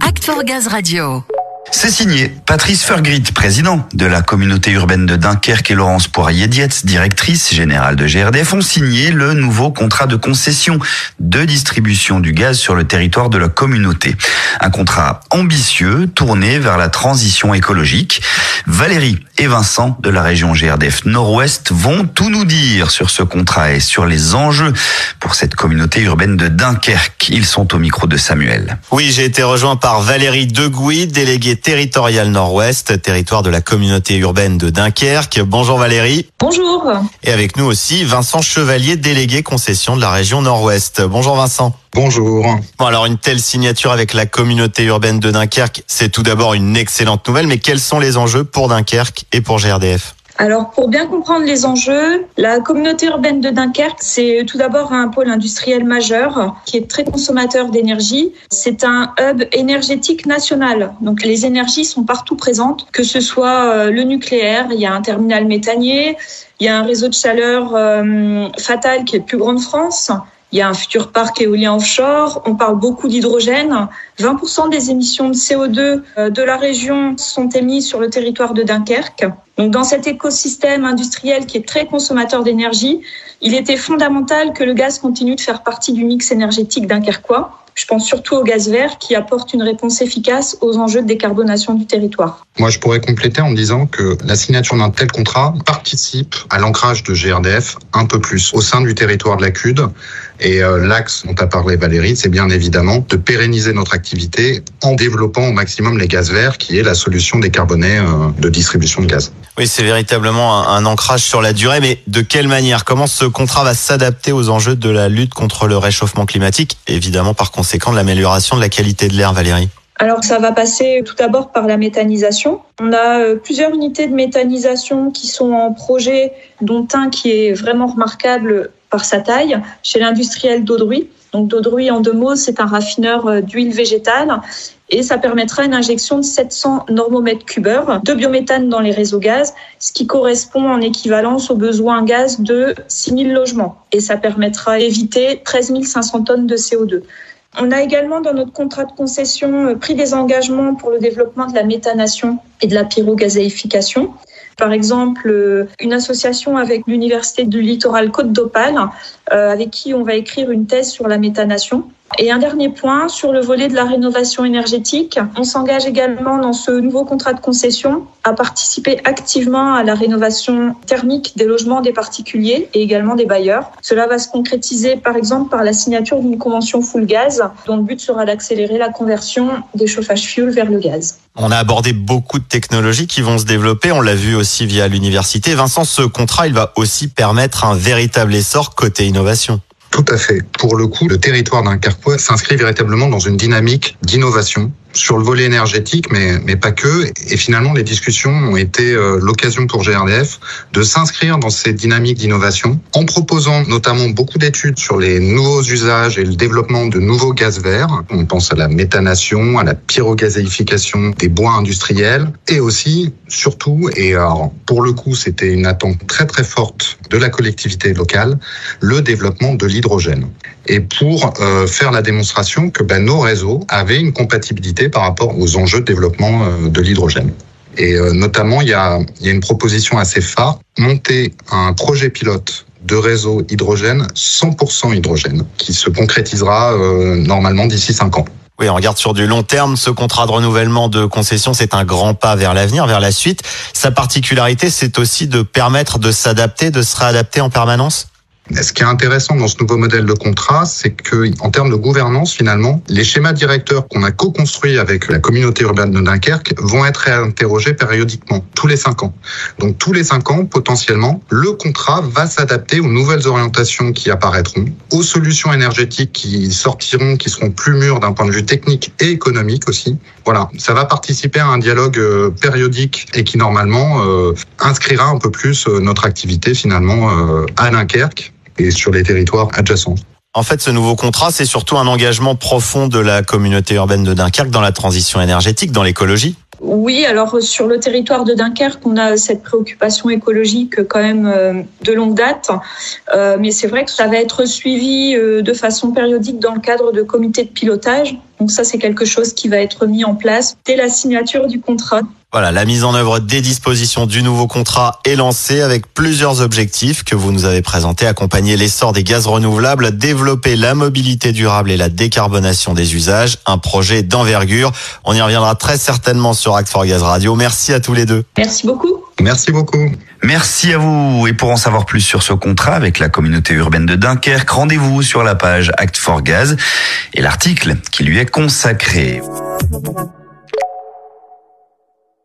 Act Gaz Radio. C'est signé Patrice Fergrit, président de la communauté urbaine de Dunkerque et Laurence Poirier-Dietz, directrice générale de GRDF, ont signé le nouveau contrat de concession de distribution du gaz sur le territoire de la communauté. Un contrat ambitieux tourné vers la transition écologique. Valérie et Vincent de la région GRDF Nord-Ouest vont tout nous dire sur ce contrat et sur les enjeux pour cette communauté urbaine de Dunkerque. Ils sont au micro de Samuel. Oui, j'ai été rejoint par Valérie Degouy, déléguée territoriale Nord-Ouest, territoire de la communauté urbaine de Dunkerque. Bonjour Valérie. Bonjour. Et avec nous aussi Vincent Chevalier, délégué concession de la région Nord-Ouest. Bonjour Vincent. Bonjour. Bon, alors une telle signature avec la communauté urbaine de Dunkerque, c'est tout d'abord une excellente nouvelle, mais quels sont les enjeux pour Dunkerque et pour GRDF alors, pour bien comprendre les enjeux, la communauté urbaine de Dunkerque, c'est tout d'abord un pôle industriel majeur qui est très consommateur d'énergie. C'est un hub énergétique national. Donc, les énergies sont partout présentes, que ce soit euh, le nucléaire, il y a un terminal méthanier, il y a un réseau de chaleur euh, fatal qui est le plus grand de France. Il y a un futur parc éolien offshore. On parle beaucoup d'hydrogène. 20% des émissions de CO2 euh, de la région sont émises sur le territoire de Dunkerque. Donc, dans cet écosystème industriel qui est très consommateur d'énergie, il était fondamental que le gaz continue de faire partie du mix énergétique dunkerquois. Je pense surtout au gaz vert qui apporte une réponse efficace aux enjeux de décarbonation du territoire. Moi, je pourrais compléter en disant que la signature d'un tel contrat participe à l'ancrage de GRDF un peu plus au sein du territoire de la CUD. Et euh, l'axe dont a parlé Valérie, c'est bien évidemment de pérenniser notre activité en développant au maximum les gaz verts, qui est la solution décarbonée euh, de distribution de gaz. Oui, c'est véritablement un, un, ancrage sur la durée, mais de quelle manière? Comment ce contrat va s'adapter aux enjeux de la lutte contre le réchauffement climatique? Évidemment, par conséquent, de l'amélioration de la qualité de l'air, Valérie alors ça va passer tout d'abord par la méthanisation. On a euh, plusieurs unités de méthanisation qui sont en projet, dont un qui est vraiment remarquable par sa taille chez l'industriel d'Audruy. Donc Daudruy, en deux mots, c'est un raffineur euh, d'huile végétale et ça permettra une injection de 700 normomètres cubeurs de biométhane dans les réseaux gaz, ce qui correspond en équivalence aux besoins gaz de 6000 logements. Et ça permettra d'éviter 13 500 tonnes de CO2. On a également dans notre contrat de concession euh, pris des engagements pour le développement de la méthanation et de la pyrogazéification. Par exemple, euh, une association avec l'Université du littoral Côte d'Opale, euh, avec qui on va écrire une thèse sur la méthanation. Et un dernier point sur le volet de la rénovation énergétique. On s'engage également dans ce nouveau contrat de concession à participer activement à la rénovation thermique des logements des particuliers et également des bailleurs. Cela va se concrétiser par exemple par la signature d'une convention full gaz dont le but sera d'accélérer la conversion des chauffages fuel vers le gaz. On a abordé beaucoup de technologies qui vont se développer, on l'a vu aussi via l'université. Vincent, ce contrat, il va aussi permettre un véritable essor côté innovation. Tout à fait. Pour le coup, le territoire d'un Carquois s'inscrit véritablement dans une dynamique d'innovation sur le volet énergétique, mais, mais pas que. Et finalement, les discussions ont été euh, l'occasion pour GRDF de s'inscrire dans ces dynamiques d'innovation en proposant notamment beaucoup d'études sur les nouveaux usages et le développement de nouveaux gaz verts. On pense à la méthanation, à la pyrogazéification des bois industriels et aussi, surtout, et alors, pour le coup, c'était une attente très très forte de la collectivité locale, le développement de l'hydrogène. Et pour euh, faire la démonstration que ben, nos réseaux avaient une compatibilité par rapport aux enjeux de développement euh, de l'hydrogène. Et euh, notamment, il y a, y a une proposition assez phare, monter un projet pilote de réseau hydrogène 100% hydrogène, qui se concrétisera euh, normalement d'ici 5 ans. Oui, on regarde sur du long terme. Ce contrat de renouvellement de concession, c'est un grand pas vers l'avenir, vers la suite. Sa particularité, c'est aussi de permettre de s'adapter, de se réadapter en permanence? Ce qui est intéressant dans ce nouveau modèle de contrat, c'est que, en termes de gouvernance, finalement, les schémas directeurs qu'on a co-construits avec la communauté urbaine de Dunkerque vont être réinterrogés périodiquement, tous les cinq ans. Donc, tous les cinq ans, potentiellement, le contrat va s'adapter aux nouvelles orientations qui apparaîtront, aux solutions énergétiques qui sortiront, qui seront plus mûres d'un point de vue technique et économique aussi. Voilà, ça va participer à un dialogue euh, périodique et qui, normalement, euh, inscrira un peu plus euh, notre activité, finalement, à Dunkerque et sur les territoires adjacents. En fait, ce nouveau contrat, c'est surtout un engagement profond de la communauté urbaine de Dunkerque dans la transition énergétique, dans l'écologie. Oui, alors sur le territoire de Dunkerque, on a cette préoccupation écologique quand même euh, de longue date, euh, mais c'est vrai que ça va être suivi euh, de façon périodique dans le cadre de comités de pilotage. Donc ça, c'est quelque chose qui va être mis en place dès la signature du contrat. Voilà, la mise en œuvre des dispositions du nouveau contrat est lancée avec plusieurs objectifs que vous nous avez présentés. Accompagner l'essor des gaz renouvelables, développer la mobilité durable et la décarbonation des usages. Un projet d'envergure. On y reviendra très certainement sur Act for Gaz Radio. Merci à tous les deux. Merci beaucoup. Merci beaucoup. Merci à vous. Et pour en savoir plus sur ce contrat avec la communauté urbaine de Dunkerque, rendez-vous sur la page Act for Gaz et l'article qui lui est consacré.